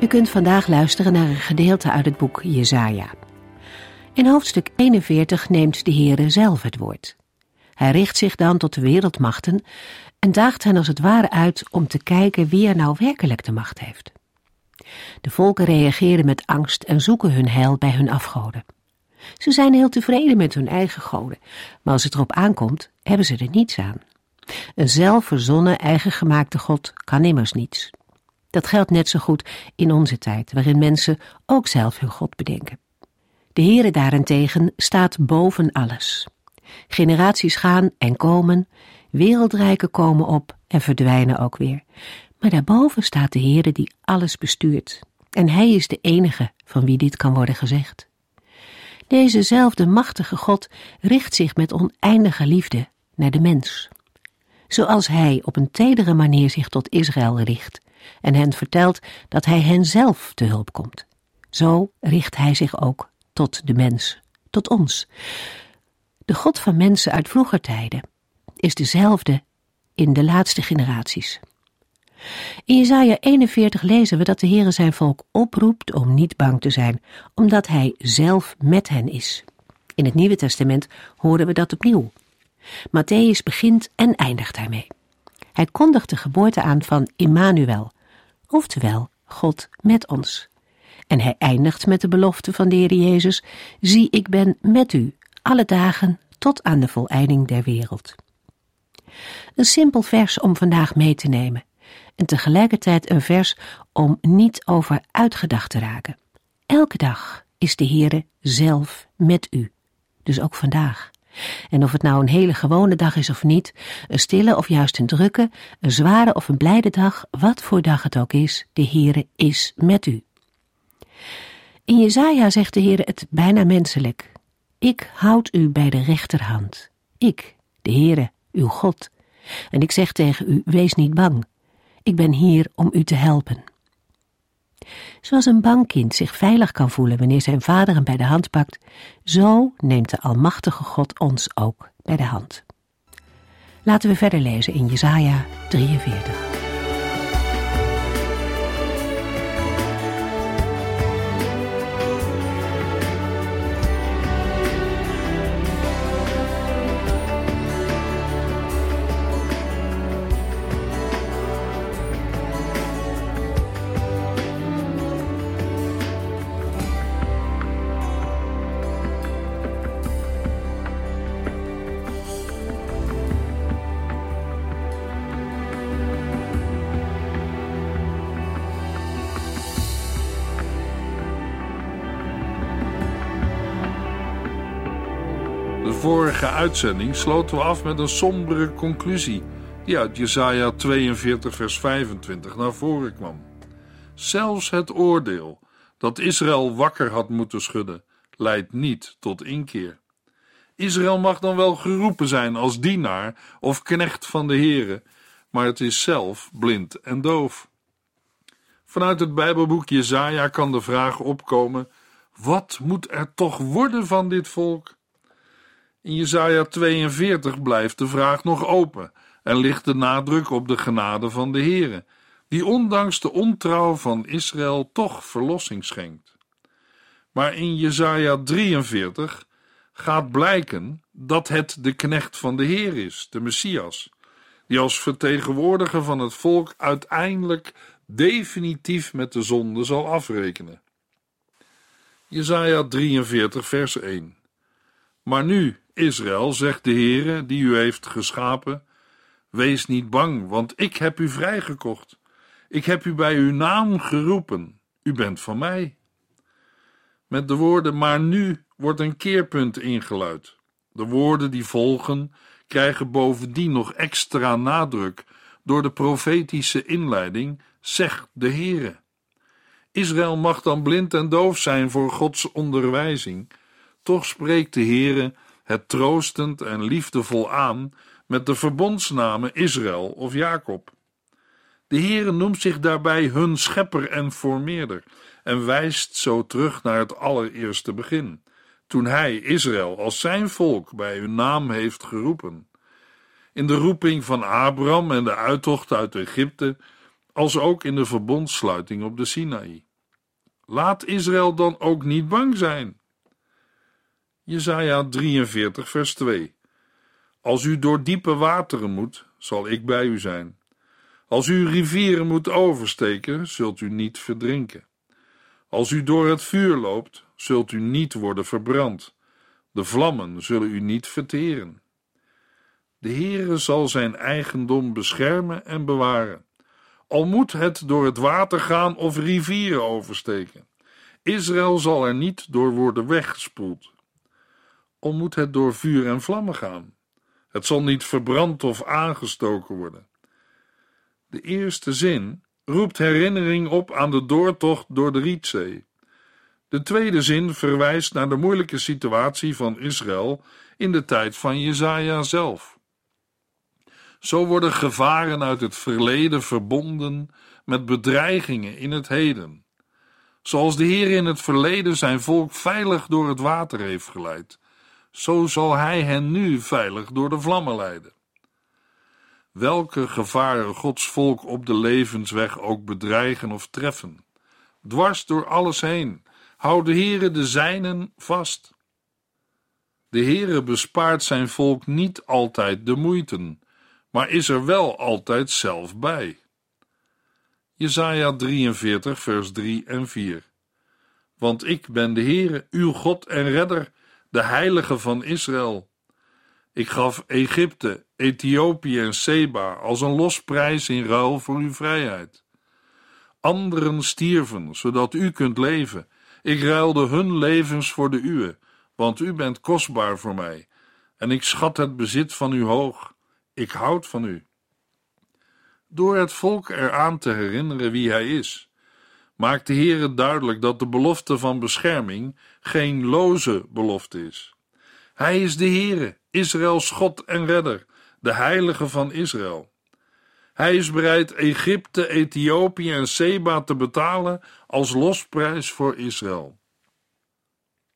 U kunt vandaag luisteren naar een gedeelte uit het boek Jesaja. In hoofdstuk 41 neemt de Heere zelf het woord. Hij richt zich dan tot de wereldmachten en daagt hen als het ware uit om te kijken wie er nou werkelijk de macht heeft. De volken reageren met angst en zoeken hun heil bij hun afgoden. Ze zijn heel tevreden met hun eigen goden, maar als het erop aankomt, hebben ze er niets aan. Een zelfverzonnen, eigen gemaakte God kan immers niets. Dat geldt net zo goed in onze tijd, waarin mensen ook zelf hun God bedenken. De Heere daarentegen staat boven alles. Generaties gaan en komen, wereldrijken komen op en verdwijnen ook weer. Maar daarboven staat de Heere die alles bestuurt. En Hij is de enige van wie dit kan worden gezegd. Dezezelfde machtige God richt zich met oneindige liefde naar de mens. Zoals Hij op een tedere manier zich tot Israël richt en hen vertelt dat Hij hen zelf te hulp komt. Zo richt Hij zich ook tot de mens, tot ons. De God van mensen uit vroeger tijden is dezelfde in de laatste generaties. In Jesaja 41 lezen we dat de Heere zijn volk oproept om niet bang te zijn, omdat Hij zelf met hen is. In het Nieuwe Testament horen we dat opnieuw. Matthäus begint en eindigt daarmee. Hij kondigt de geboorte aan van Immanuel, oftewel God met ons. En hij eindigt met de belofte van de Heer Jezus: Zie, ik ben met u alle dagen tot aan de voleinding der wereld. Een simpel vers om vandaag mee te nemen en tegelijkertijd een vers om niet over uitgedacht te raken. Elke dag is de Heere zelf met u, dus ook vandaag. En of het nou een hele gewone dag is of niet, een stille of juist een drukke, een zware of een blijde dag, wat voor dag het ook is, de Heere is met u. In Jezaja zegt de Heere het bijna menselijk. Ik houd u bij de rechterhand. Ik, de Heere, uw God. En ik zeg tegen u, wees niet bang. Ik ben hier om u te helpen. Zoals een bang kind zich veilig kan voelen wanneer zijn vader hem bij de hand pakt, zo neemt de Almachtige God ons ook bij de hand. Laten we verder lezen in Jesaja 43. Vorige uitzending sloten we af met een sombere conclusie die uit Jesaja 42 vers 25 naar voren kwam. Zelfs het oordeel dat Israël wakker had moeten schudden, leidt niet tot inkeer. Israël mag dan wel geroepen zijn als dienaar of knecht van de Heere, maar het is zelf blind en doof. Vanuit het Bijbelboek Jesaja kan de vraag opkomen: wat moet er toch worden van dit volk? In Jesaja 42 blijft de vraag nog open en ligt de nadruk op de genade van de Heere, die ondanks de ontrouw van Israël toch verlossing schenkt. Maar in Jesaja 43 gaat blijken dat het de knecht van de Heer is, de Messias, die als vertegenwoordiger van het volk uiteindelijk definitief met de zonde zal afrekenen. Jesaja 43 vers 1 Maar nu, Israël, zegt de Heere, die u heeft geschapen, wees niet bang, want ik heb u vrijgekocht. Ik heb u bij uw naam geroepen. U bent van mij. Met de woorden maar nu wordt een keerpunt ingeluid. De woorden die volgen krijgen bovendien nog extra nadruk door de profetische inleiding, zegt de Heere. Israël mag dan blind en doof zijn voor Gods onderwijzing, toch spreekt de Heere het troostend en liefdevol aan met de verbondsnamen Israël of Jacob. De Heere noemt zich daarbij hun schepper en formeerder en wijst zo terug naar het allereerste begin, toen hij Israël als zijn volk bij hun naam heeft geroepen. In de roeping van Abraham en de uittocht uit Egypte, als ook in de verbondsluiting op de Sinaï. Laat Israël dan ook niet bang zijn. Jesaja 43 vers 2 Als u door diepe wateren moet, zal ik bij u zijn. Als u rivieren moet oversteken, zult u niet verdrinken. Als u door het vuur loopt, zult u niet worden verbrand. De vlammen zullen u niet verteren. De Heere zal zijn eigendom beschermen en bewaren. Al moet het door het water gaan of rivieren oversteken. Israël zal er niet door worden weggespoeld. Al moet het door vuur en vlammen gaan. Het zal niet verbrand of aangestoken worden. De eerste zin roept herinnering op aan de doortocht door de Rietzee. De tweede zin verwijst naar de moeilijke situatie van Israël in de tijd van Jezaja zelf. Zo worden gevaren uit het verleden verbonden met bedreigingen in het heden. Zoals de Heer in het verleden zijn volk veilig door het water heeft geleid, zo zal Hij hen nu veilig door de vlammen leiden. Welke gevaren Gods volk op de levensweg ook bedreigen of treffen, dwars door alles heen, houdt de Heere de zijnen vast. De Heere bespaart zijn volk niet altijd de moeiten, maar is er wel altijd zelf bij. Jesaja 43 vers 3 en 4 Want ik ben de Heere, uw God en Redder, de Heilige van Israël. Ik gaf Egypte, Ethiopië en Seba als een losprijs in ruil voor uw vrijheid. Anderen stierven, zodat u kunt leven. Ik ruilde hun levens voor de uwe, want u bent kostbaar voor mij, en ik schat het bezit van u hoog. Ik houd van u. Door het volk eraan te herinneren wie hij is, maakt de Heer duidelijk dat de belofte van bescherming geen loze belofte is. Hij is de Heere, Israëls God en Redder, de Heilige van Israël. Hij is bereid Egypte, Ethiopië en Seba te betalen als losprijs voor Israël.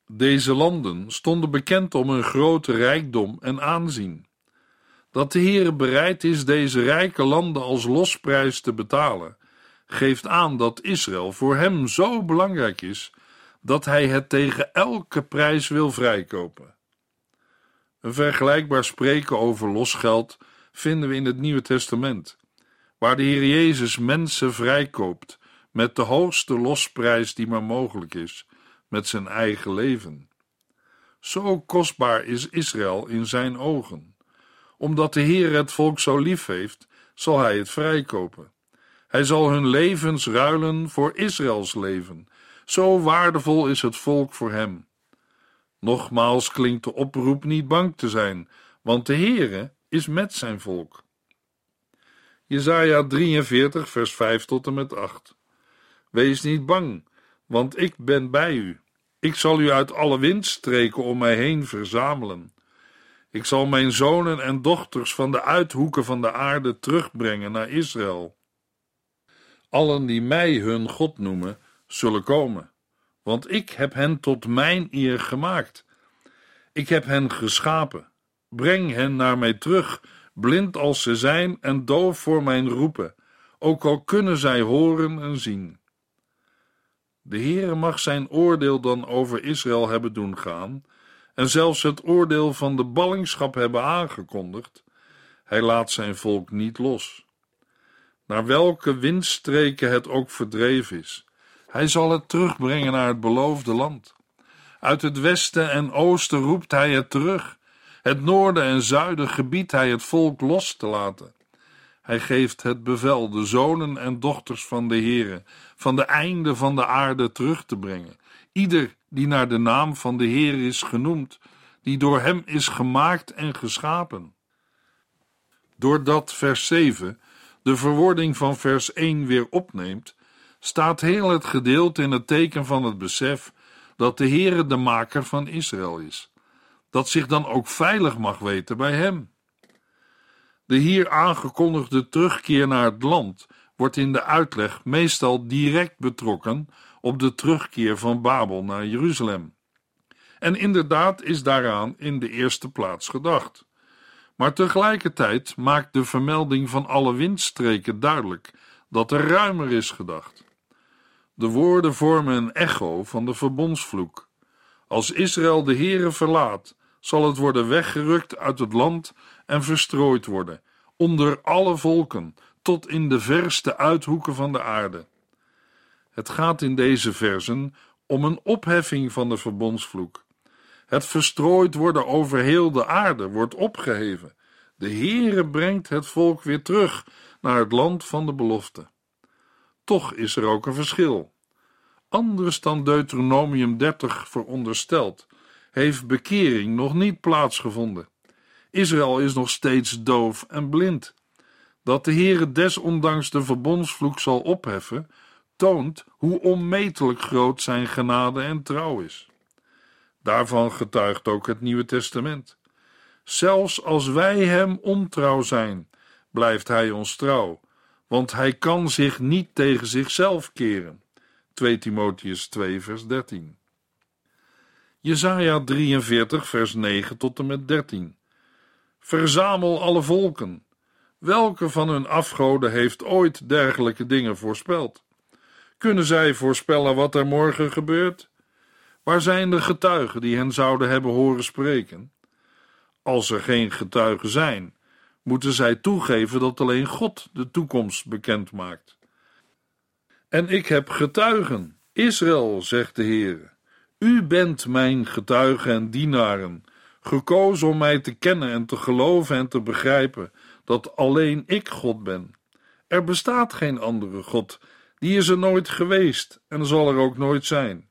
Deze landen stonden bekend om hun grote rijkdom en aanzien. Dat de Heere bereid is deze rijke landen als losprijs te betalen, geeft aan dat Israël voor hem zo belangrijk is dat hij het tegen elke prijs wil vrijkopen. Een vergelijkbaar spreken over losgeld vinden we in het Nieuwe Testament, waar de Heer Jezus mensen vrijkoopt met de hoogste losprijs die maar mogelijk is, met zijn eigen leven. Zo kostbaar is Israël in zijn ogen. Omdat de Heer het volk zo lief heeft, zal hij het vrijkopen. Hij zal hun levens ruilen voor Israëls leven. Zo waardevol is het volk voor hem. Nogmaals klinkt de oproep niet bang te zijn, want de Heere is met zijn volk. Jesaja 43 vers 5 tot en met 8 Wees niet bang, want ik ben bij u. Ik zal u uit alle windstreken om mij heen verzamelen. Ik zal mijn zonen en dochters van de uithoeken van de aarde terugbrengen naar Israël. Allen die mij hun God noemen, zullen komen want ik heb hen tot mijn eer gemaakt. Ik heb hen geschapen. Breng hen naar mij terug, blind als ze zijn en doof voor mijn roepen, ook al kunnen zij horen en zien. De Heere mag zijn oordeel dan over Israël hebben doen gaan, en zelfs het oordeel van de ballingschap hebben aangekondigd. Hij laat zijn volk niet los. Naar welke windstreken het ook verdreven is, hij zal het terugbrengen naar het beloofde land. Uit het westen en oosten roept hij het terug. Het noorden en zuiden gebiedt hij het volk los te laten. Hij geeft het bevel de zonen en dochters van de Heere van de einde van de aarde terug te brengen. Ieder die naar de naam van de Heer is genoemd, die door hem is gemaakt en geschapen. Doordat vers 7 de verwoording van vers 1 weer opneemt, staat heel het gedeelte in het teken van het besef dat de Heere de maker van Israël is, dat zich dan ook veilig mag weten bij hem. De hier aangekondigde terugkeer naar het land wordt in de uitleg meestal direct betrokken op de terugkeer van Babel naar Jeruzalem. En inderdaad is daaraan in de eerste plaats gedacht. Maar tegelijkertijd maakt de vermelding van alle windstreken duidelijk dat er ruimer is gedacht. De woorden vormen een echo van de verbondsvloek. Als Israël de Heere verlaat, zal het worden weggerukt uit het land en verstrooid worden, onder alle volken, tot in de verste uithoeken van de aarde. Het gaat in deze versen om een opheffing van de verbondsvloek. Het verstrooid worden over heel de aarde wordt opgeheven. De Heere brengt het volk weer terug naar het land van de belofte. Toch is er ook een verschil. Anders dan Deuteronomium 30 veronderstelt, heeft bekering nog niet plaatsgevonden. Israël is nog steeds doof en blind. Dat de Heere desondanks de verbondsvloek zal opheffen, toont hoe onmetelijk groot zijn genade en trouw is. Daarvan getuigt ook het Nieuwe Testament. Zelfs als wij hem ontrouw zijn, blijft hij ons trouw, want hij kan zich niet tegen zichzelf keren. 2 Timotheus 2 vers 13. Jesaja 43 vers 9 tot en met 13. Verzamel alle volken. Welke van hun afgoden heeft ooit dergelijke dingen voorspeld? Kunnen zij voorspellen wat er morgen gebeurt? Waar zijn de getuigen die hen zouden hebben horen spreken? Als er geen getuigen zijn, moeten zij toegeven dat alleen God de toekomst bekend maakt. En ik heb getuigen, Israël, zegt de Heer. U bent mijn getuigen en dienaren, gekozen om mij te kennen en te geloven en te begrijpen dat alleen ik God ben. Er bestaat geen andere God, die is er nooit geweest en zal er ook nooit zijn.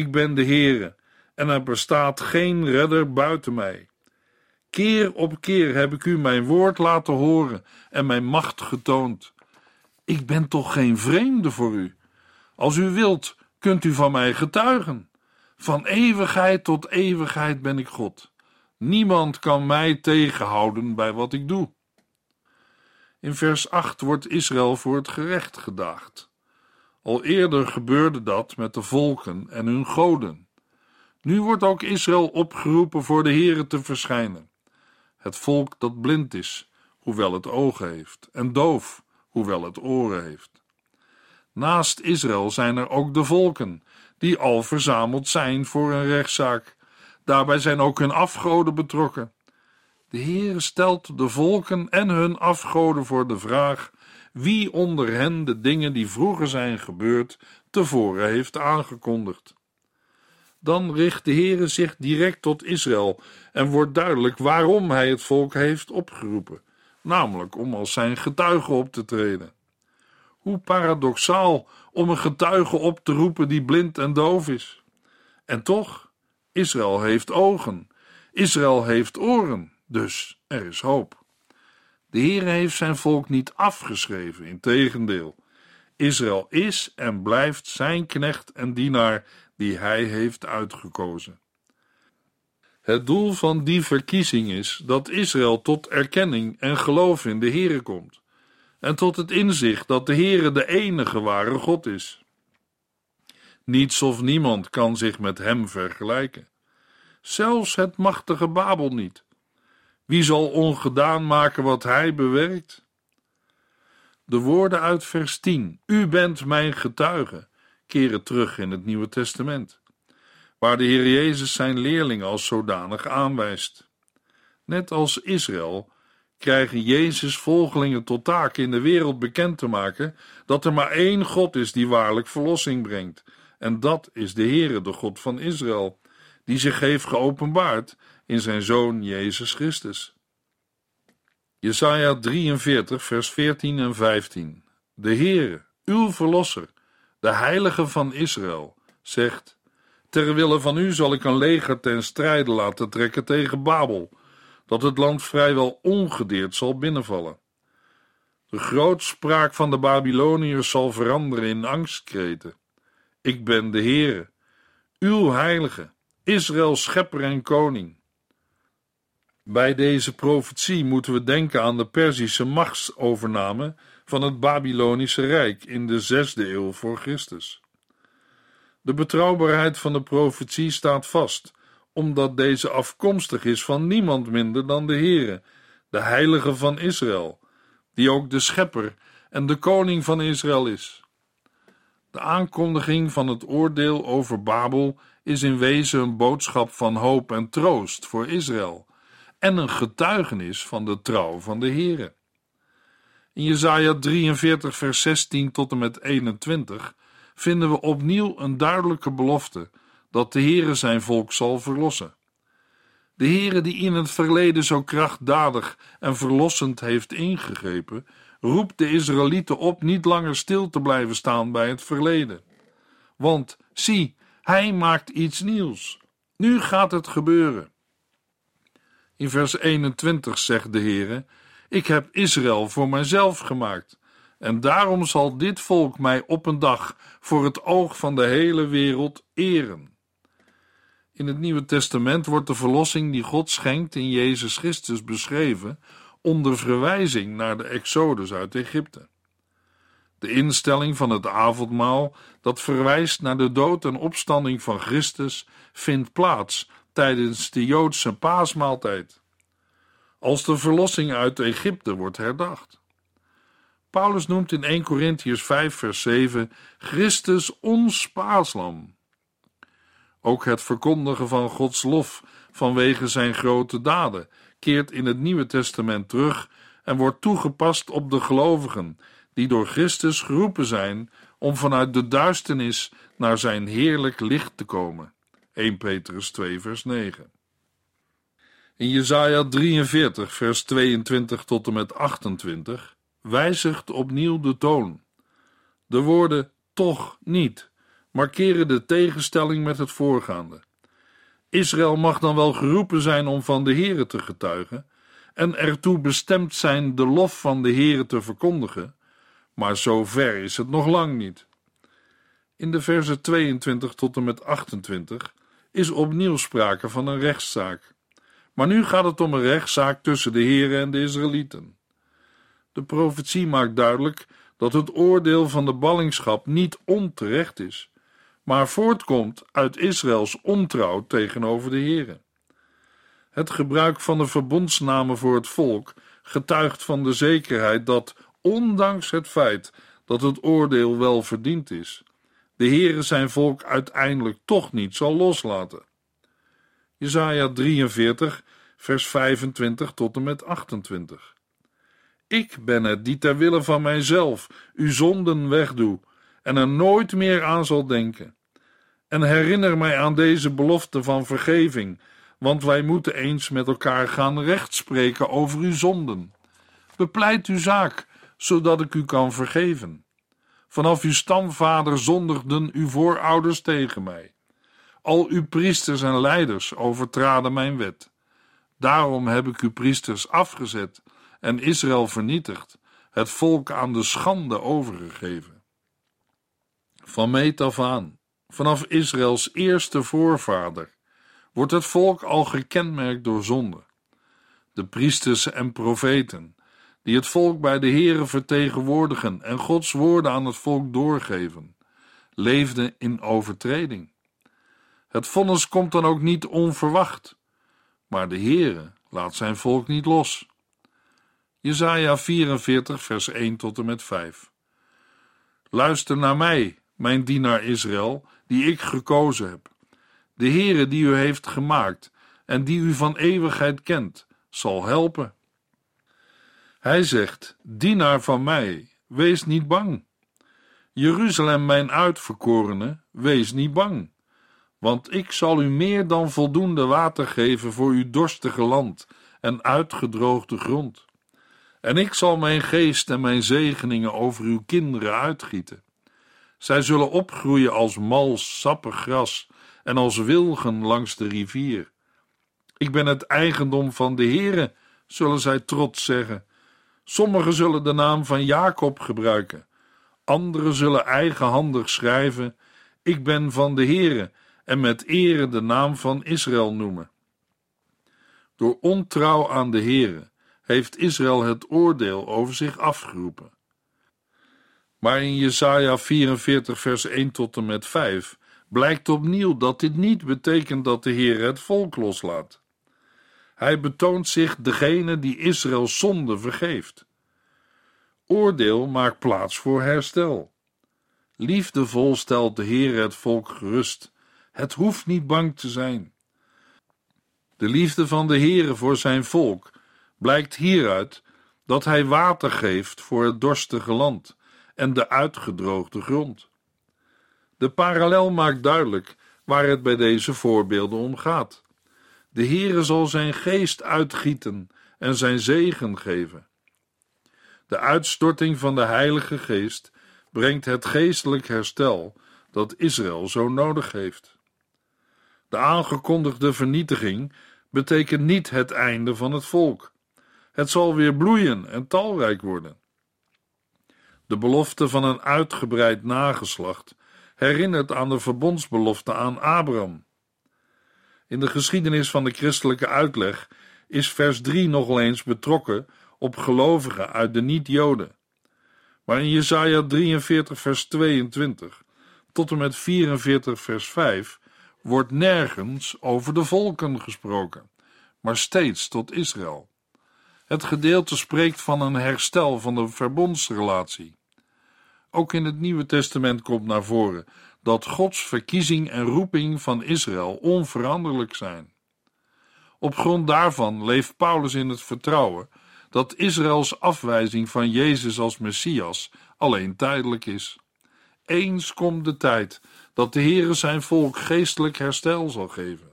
Ik ben de Heere en er bestaat geen redder buiten mij. Keer op keer heb ik u mijn woord laten horen en mijn macht getoond. Ik ben toch geen vreemde voor u. Als u wilt, kunt u van mij getuigen. Van eeuwigheid tot eeuwigheid ben ik God. Niemand kan mij tegenhouden bij wat ik doe. In vers 8 wordt Israël voor het gerecht gedaagd. Al eerder gebeurde dat met de volken en hun goden. Nu wordt ook Israël opgeroepen voor de Here te verschijnen. Het volk dat blind is, hoewel het ogen heeft, en doof, hoewel het oren heeft. Naast Israël zijn er ook de volken, die al verzameld zijn voor een rechtszaak. Daarbij zijn ook hun afgoden betrokken. De Heer stelt de volken en hun afgoden voor de vraag wie onder hen de dingen die vroeger zijn gebeurd tevoren heeft aangekondigd. Dan richt de Heere zich direct tot Israël en wordt duidelijk waarom hij het volk heeft opgeroepen, namelijk om als zijn getuige op te treden. Hoe paradoxaal om een getuige op te roepen die blind en doof is. En toch, Israël heeft ogen, Israël heeft oren, dus er is hoop. De Heer heeft zijn volk niet afgeschreven, integendeel. Israël is en blijft zijn knecht en dienaar die hij heeft uitgekozen. Het doel van die verkiezing is dat Israël tot erkenning en geloof in de Heere komt en tot het inzicht dat de Heere de enige ware God is. Niets of niemand kan zich met hem vergelijken. Zelfs het machtige Babel niet. Wie zal ongedaan maken wat hij bewerkt? De woorden uit vers 10, U bent mijn getuige, keren terug in het Nieuwe Testament, waar de Heer Jezus zijn leerlingen als zodanig aanwijst. Net als Israël krijgen Jezus volgelingen tot taak in de wereld bekend te maken dat er maar één God is die waarlijk verlossing brengt, en dat is de Heere, de God van Israël, die zich heeft geopenbaard in zijn Zoon Jezus Christus. Jesaja 43, vers 14 en 15. De Heere, uw Verlosser, de Heilige van Israël, zegt: Ter wille van u zal ik een leger ten strijde laten trekken tegen Babel, dat het land vrijwel ongedeerd zal binnenvallen. De grootspraak van de Babyloniërs zal veranderen in angstkreten. Ik ben de Heere, uw heilige, Israëls schepper en koning. Bij deze profetie moeten we denken aan de Perzische machtsovername van het Babylonische Rijk in de zesde eeuw voor Christus. De betrouwbaarheid van de profetie staat vast, omdat deze afkomstig is van niemand minder dan de Heere, de Heilige van Israël, die ook de Schepper en de Koning van Israël is. De aankondiging van het oordeel over Babel is in wezen een boodschap van hoop en troost voor Israël en een getuigenis van de trouw van de Heere. In Jesaja 43 vers 16 tot en met 21 vinden we opnieuw een duidelijke belofte dat de Heere zijn volk zal verlossen. De Heere die in het verleden zo krachtdadig en verlossend heeft ingegrepen, roept de Israëlieten op niet langer stil te blijven staan bij het verleden. Want zie, hij maakt iets nieuws. Nu gaat het gebeuren. In vers 21 zegt de Heere: Ik heb Israël voor mijzelf gemaakt, en daarom zal dit volk mij op een dag voor het oog van de hele wereld eren. In het Nieuwe Testament wordt de verlossing die God schenkt in Jezus Christus beschreven onder verwijzing naar de Exodus uit Egypte. De instelling van het avondmaal, dat verwijst naar de dood en opstanding van Christus, vindt plaats tijdens de Joodse paasmaaltijd. Als de verlossing uit Egypte wordt herdacht. Paulus noemt in 1 Corinthians 5 vers 7 Christus ons paaslam. Ook het verkondigen van Gods lof vanwege zijn grote daden keert in het Nieuwe Testament terug en wordt toegepast op de gelovigen die door Christus geroepen zijn om vanuit de duisternis naar zijn heerlijk licht te komen. 1 Petrus 2 vers 9. In Jesaja 43 vers 22 tot en met 28 wijzigt opnieuw de toon. De woorden toch niet markeren de tegenstelling met het voorgaande. Israël mag dan wel geroepen zijn om van de Here te getuigen en ertoe bestemd zijn de lof van de Here te verkondigen, maar zo ver is het nog lang niet. In de versen 22 tot en met 28 is opnieuw sprake van een rechtszaak. Maar nu gaat het om een rechtszaak tussen de Here en de Israëlieten. De profetie maakt duidelijk dat het oordeel van de ballingschap niet onterecht is, maar voortkomt uit Israëls ontrouw tegenover de Here. Het gebruik van de verbondsnamen voor het volk getuigt van de zekerheid dat, ondanks het feit dat het oordeel wel verdiend is, de Heere zijn volk uiteindelijk toch niet zal loslaten. Jesaja 43, vers 25 tot en met 28. Ik ben het die ter wille van mijzelf uw zonden wegdoe en er nooit meer aan zal denken. En herinner mij aan deze belofte van vergeving, want wij moeten eens met elkaar gaan rechtspreken over uw zonden. Bepleit uw zaak, zodat ik u kan vergeven. Vanaf uw stamvader zondigden uw voorouders tegen mij. Al uw priesters en leiders overtraden mijn wet. Daarom heb ik uw priesters afgezet en Israël vernietigd, het volk aan de schande overgegeven. Van meet af aan, vanaf Israëls eerste voorvader, wordt het volk al gekenmerkt door zonde. De priesters en profeten, die het volk bij de Here vertegenwoordigen en Gods woorden aan het volk doorgeven, leefden in overtreding. Het vonnis komt dan ook niet onverwacht, maar de Heere laat zijn volk niet los. Jesaja 44 vers 1 tot en met 5 Luister naar mij, mijn dienaar Israël, die ik gekozen heb. De Heere die u heeft gemaakt en die u van eeuwigheid kent, zal helpen. Hij zegt: Dienaar van mij, wees niet bang. Jeruzalem, mijn uitverkorene, wees niet bang. Want ik zal u meer dan voldoende water geven voor uw dorstige land en uitgedroogde grond. En ik zal mijn geest en mijn zegeningen over uw kinderen uitgieten. Zij zullen opgroeien als mals, sappig gras en als wilgen langs de rivier. Ik ben het eigendom van de Heere, zullen zij trots zeggen. Sommigen zullen de naam van Jacob gebruiken, anderen zullen eigenhandig schrijven: Ik ben van de Heere, en met ere de naam van Israël noemen. Door ontrouw aan de Heere heeft Israël het oordeel over zich afgeroepen. Maar in Jesaja 44 vers 1 tot en met 5 blijkt opnieuw dat dit niet betekent dat de Heer het volk loslaat. Hij betoont zich degene die Israëls zonde vergeeft. Oordeel maakt plaats voor herstel. Liefdevol stelt de Heer het volk gerust. Het hoeft niet bang te zijn. De liefde van de Heere voor zijn volk blijkt hieruit dat hij water geeft voor het dorstige land en de uitgedroogde grond. De parallel maakt duidelijk waar het bij deze voorbeelden om gaat. De Heere zal zijn geest uitgieten en zijn zegen geven. De uitstorting van de Heilige Geest brengt het geestelijk herstel dat Israël zo nodig heeft. De aangekondigde vernietiging betekent niet het einde van het volk. Het zal weer bloeien en talrijk worden. De belofte van een uitgebreid nageslacht herinnert aan de verbondsbelofte aan Abraham. In de geschiedenis van de christelijke uitleg is vers 3 nogal eens betrokken op gelovigen uit de niet-Joden. Maar in Jesaja 43 vers 22 tot en met 44 vers 5 wordt nergens over de volken gesproken, maar steeds tot Israël. Het gedeelte spreekt van een herstel van de verbondsrelatie. Ook in het Nieuwe Testament komt naar voren dat Gods verkiezing en roeping van Israël onveranderlijk zijn. Op grond daarvan leeft Paulus in het vertrouwen dat Israëls afwijzing van Jezus als Messias alleen tijdelijk is. Eens komt de tijd dat de Heere zijn volk geestelijk herstel zal geven.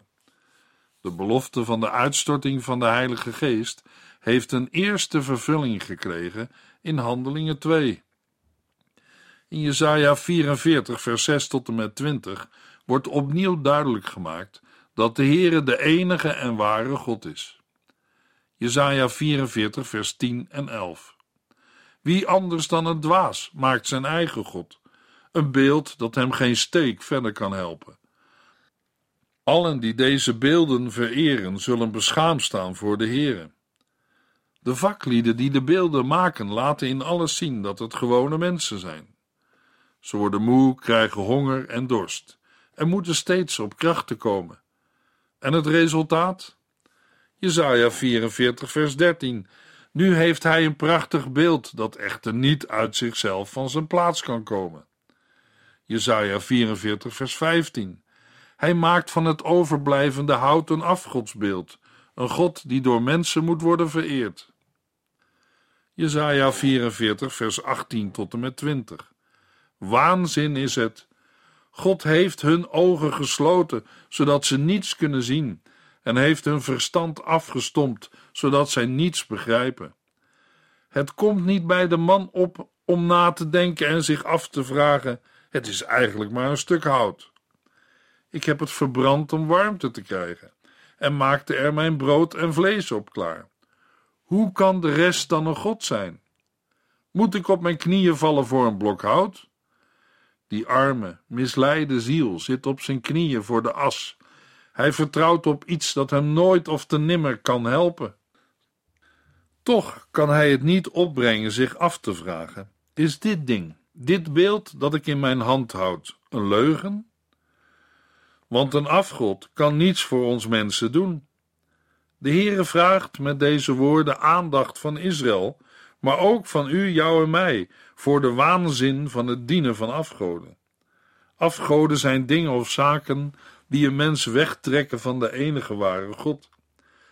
De belofte van de uitstorting van de Heilige Geest heeft een eerste vervulling gekregen in Handelingen 2. In Jesaja 44 vers 6 tot en met 20 wordt opnieuw duidelijk gemaakt dat de Heere de enige en ware God is. Jesaja 44 vers 10 en 11 Wie anders dan een dwaas maakt zijn eigen God, een beeld dat hem geen steek verder kan helpen. Allen die deze beelden vereren, zullen beschaamd staan voor de Heere. De vaklieden die de beelden maken, laten in alles zien dat het gewone mensen zijn. Ze worden moe, krijgen honger en dorst en moeten steeds op krachten komen. En het resultaat? Jesaja 44 vers 13. Nu heeft hij een prachtig beeld dat echter niet uit zichzelf van zijn plaats kan komen. Jesaja 44 vers 15. Hij maakt van het overblijvende hout een afgodsbeeld, een god die door mensen moet worden vereerd. Jesaja 44 vers 18 tot en met 20. Waanzin is het. God heeft hun ogen gesloten, zodat ze niets kunnen zien, en heeft hun verstand afgestompt, zodat zij niets begrijpen. Het komt niet bij de man op om na te denken en zich af te vragen: het is eigenlijk maar een stuk hout. Ik heb het verbrand om warmte te krijgen en maakte er mijn brood en vlees op klaar. Hoe kan de rest dan een God zijn? Moet ik op mijn knieën vallen voor een blok hout? Die arme, misleide ziel zit op zijn knieën voor de as. Hij vertrouwt op iets dat hem nooit of te nimmer kan helpen. Toch kan hij het niet opbrengen zich af te vragen: is dit ding, dit beeld dat ik in mijn hand houd, een leugen? Want een afgod kan niets voor ons mensen doen. De Heere vraagt met deze woorden aandacht van Israël, maar ook van u, jou en mij, voor de waanzin van het dienen van afgoden. Afgoden zijn dingen of zaken die een mens wegtrekken van de enige ware God.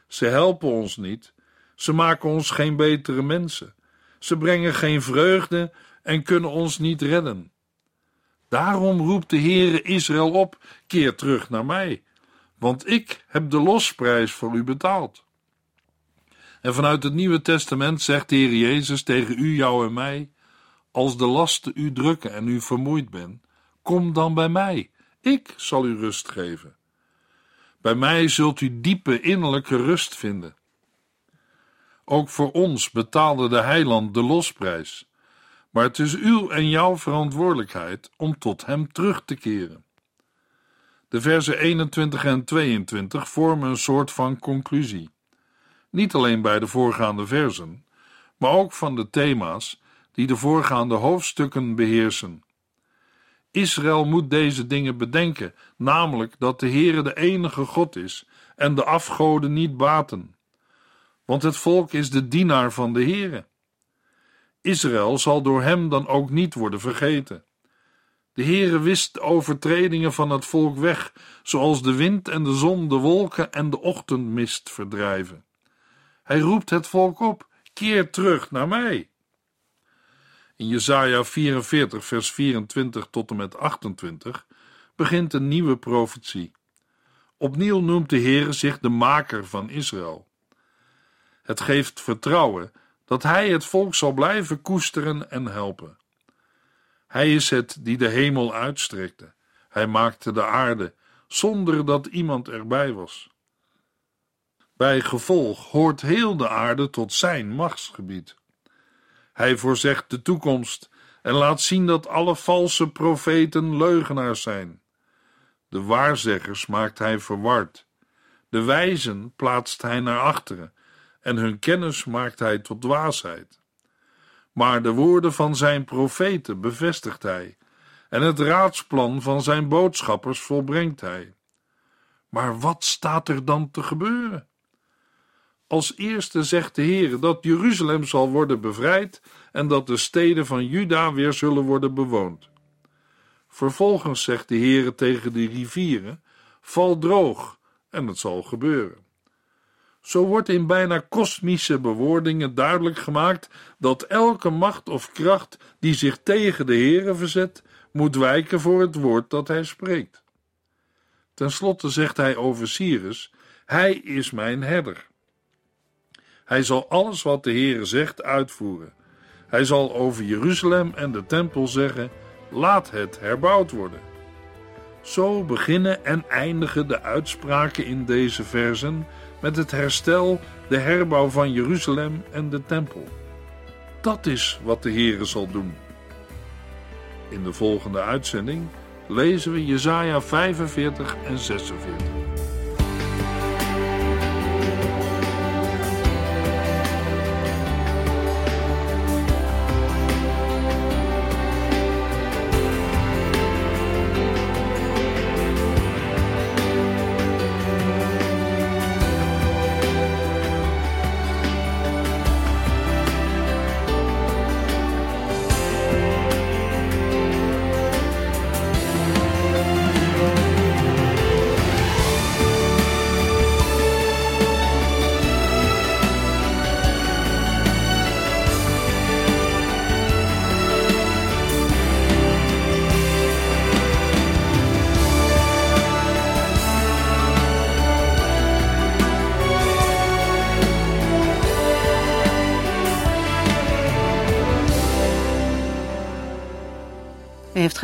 Ze helpen ons niet, ze maken ons geen betere mensen, ze brengen geen vreugde en kunnen ons niet redden. Daarom roept de Heere Israël op: keer terug naar mij, want ik heb de losprijs voor u betaald. En vanuit het Nieuwe Testament zegt de Heer Jezus tegen u, jou en mij: Als de lasten u drukken en u vermoeid bent, kom dan bij mij. Ik zal u rust geven. Bij mij zult u diepe innerlijke rust vinden. Ook voor ons betaalde de heiland de losprijs. Maar het is uw en jouw verantwoordelijkheid om tot hem terug te keren. De versen 21 en 22 vormen een soort van conclusie. Niet alleen bij de voorgaande versen, maar ook van de thema's die de voorgaande hoofdstukken beheersen. Israël moet deze dingen bedenken, namelijk dat de Heere de enige God is en de afgoden niet baten. Want het volk is de dienaar van de Heere. Israël zal door hem dan ook niet worden vergeten. De Heere wist de overtredingen van het volk weg, zoals de wind en de zon de wolken en de ochtendmist verdrijven. Hij roept het volk op: keer terug naar mij. In Jesaja 44, vers 24 tot en met 28 begint een nieuwe profetie. Opnieuw noemt de Heere zich de maker van Israël. Het geeft vertrouwen dat hij het volk zal blijven koesteren en helpen. Hij is het die de hemel uitstrekte. Hij maakte de aarde zonder dat iemand erbij was. Bij gevolg hoort heel de aarde tot zijn machtsgebied. Hij voorzegt de toekomst en laat zien dat alle valse profeten leugenaars zijn. De waarzeggers maakt hij verward. De wijzen plaatst hij naar achteren en hun kennis maakt hij tot dwaasheid. Maar de woorden van zijn profeten bevestigt hij en het raadsplan van zijn boodschappers volbrengt hij. Maar wat staat er dan te gebeuren? Als eerste zegt de Heer dat Jeruzalem zal worden bevrijd en dat de steden van Juda weer zullen worden bewoond. Vervolgens zegt de Heer tegen de rivieren: Val droog, en het zal gebeuren. Zo wordt in bijna kosmische bewoordingen duidelijk gemaakt dat elke macht of kracht die zich tegen de Heere verzet, moet wijken voor het woord dat hij spreekt. Ten slotte zegt hij over Cyrus: Hij is mijn herder. Hij zal alles wat de Heere zegt uitvoeren. Hij zal over Jeruzalem en de tempel zeggen: Laat het herbouwd worden. Zo beginnen en eindigen de uitspraken in deze versen met het herstel, de herbouw van Jeruzalem en de tempel. Dat is wat de Heere zal doen. In de volgende uitzending lezen we Jesaja 45 en 46.